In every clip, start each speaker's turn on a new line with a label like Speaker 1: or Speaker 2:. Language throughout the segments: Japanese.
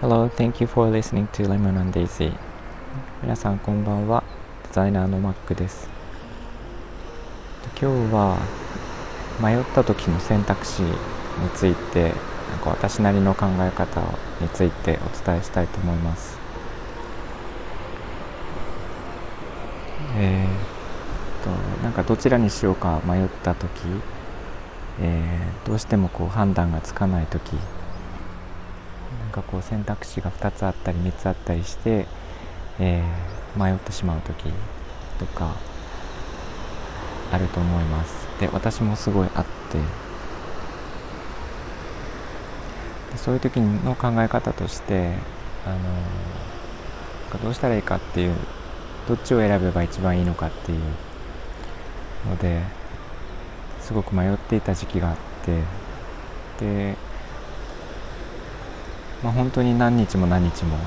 Speaker 1: Hello, thank you for listening to Lemon and Daisy. 皆さんこんばんは。デザイナーのマックです。今日は迷った時の選択肢についてなんか私なりの考え方についてお伝えしたいと思います。えー、となんかどちらにしようか迷った時、えー、どうしてもこう判断がつかない時なんかこう選択肢が2つあったり3つあったりして、えー、迷ってしまう時とかあると思います。で私もすごいあってでそういう時の考え方としてあのどうしたらいいかっていうどっちを選べば一番いいのかっていうのですごく迷っていた時期があってで、まあ、本当に何日も何日も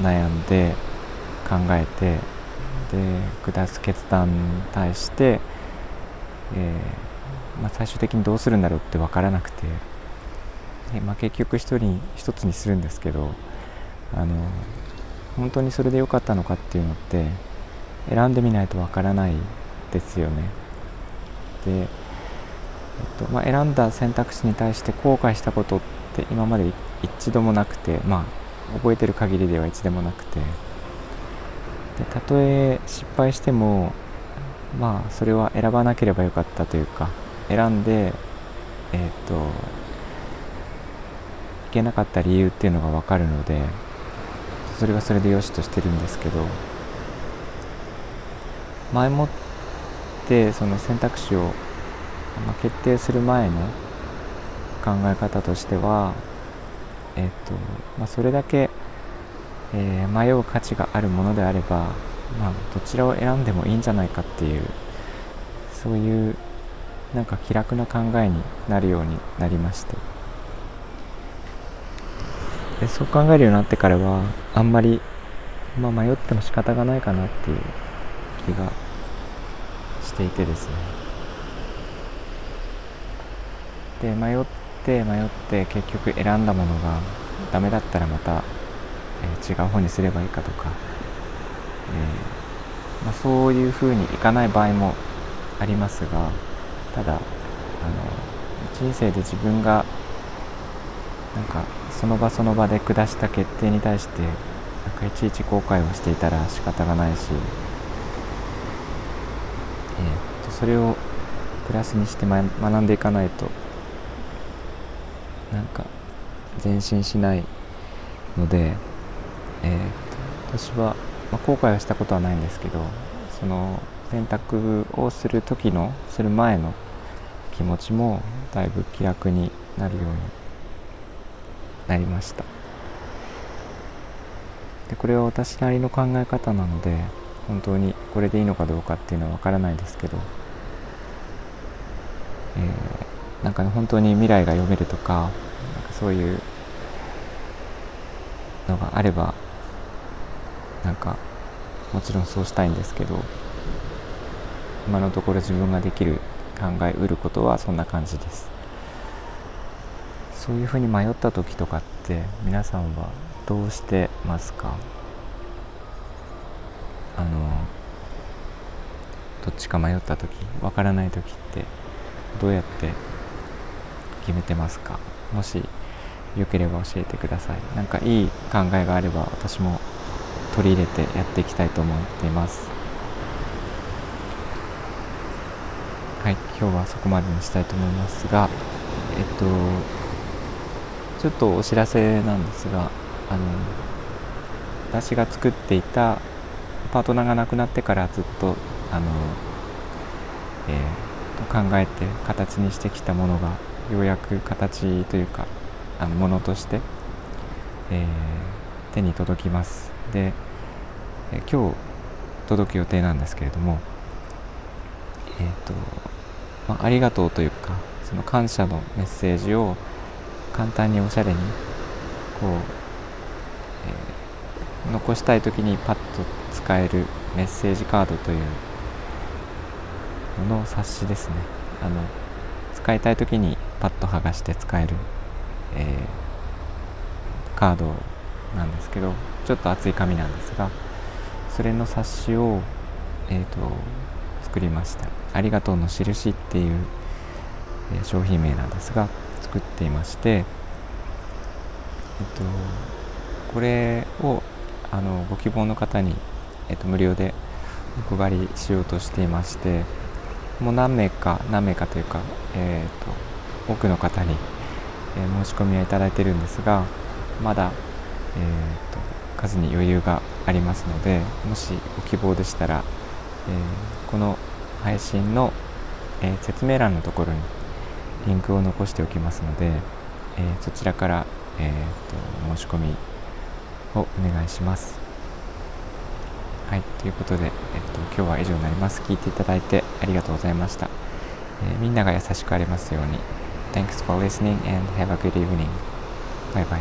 Speaker 1: 悩んで考えてで下す決断に対して、えー、まあ、最終的にどうするんだろうって分からなくてで、まあ、結局一人一つにするんですけどあの本当にそれで良かったのかっていうのって選んでみないとわからないですよね。で、えっとまあ、選んだ選択肢に対して後悔したことって今まで一度もなくてまあ覚えてる限りでは一度もなくて。でたとえ失敗してもまあそれは選ばなければよかったというか選んでえっ、といけなかった理由っていうのが分かるのでそれはそれでよしとしてるんですけど前もってその選択肢を、決定する前の考え方としては、えーとまあ、それだけ、えー、迷う価値があるものであれば、まあ、どちらを選んでもいいんじゃないかっていうそういうなんか気楽な考えになるようになりました。でそう考えるようになってからはあんまり、まあ、迷っても仕方がないかなっていう気がしていてですね。で迷って迷って結局選んだものがダメだったらまた、えー、違う方にすればいいかとか、えーまあ、そういうふうにいかない場合もありますがただあの人生で自分がなんかその場その場で下した決定に対してなんかいちいち後悔をしていたら仕方がないし、それをプラスにして学んでいかないとなんか前進しないので、えー、と私は、まあ、後悔はしたことはないんですけどその選択をする時のする前の気持ちもだいぶ気楽になるようになりました。でこれは私なりの考え方なので本当にこれでいいのかどうかっていうのは分からないですけど、えー、なんかね本当に未来が読めるとかなんかそういうのがあればなんかもちろんそうしたいんですけど今のところ自分ができる考えうることはそんな感じです。そういうふうに迷った時とかって皆さんはどうしてますか？あのどっちか迷った時わからない時ってどうやって決めてますか？もしよければ教えてください。なんかいい考えがあれば私も取り入れてやっていきたいと思っています。はい今日はそこまでにしたいと思いますがえっとちょっとお知らせなんですがあの私が作っていたパートナーが亡くなってからずっとあの、えー、考えて形にしてきたものがようやく形というかあのものとして、えー、手に届きます。で、えー、今日届く予定なんですけれどもえっ、と、まあ、ありがとうというかその感謝のメッセージを簡単におしゃれにこう、え、残したい時にパッと使えるメッセージカードというの冊子ですね。あの使いたい時にパッと剥がして使える、えー、カードなんですけどちょっと厚い紙なんですがそれの冊子を、えーと、作りました「ありがとうの印」っていう、えー、商品名なんですが作っていまして、えっ、ー、と、これをあのご希望の方に、えっ、ー、と、無料でお配りしようとしていましてもう何名か何名かというか、えーと、多くの方に、えー、申し込みはいただいてるんですがまだ、えーと、数に余裕がありますのでもしご希望でしたら、えー、この配信の、えー、説明欄のところにリンクを残しておきますので、えそちらから、えーと申し込みをお願いします。はい、ということで、えっと、今日は以上になります。聞いていただいてありがとうございました。えー、みんなが優しくありますように。Thanks for listening and have a good evening. Bye bye.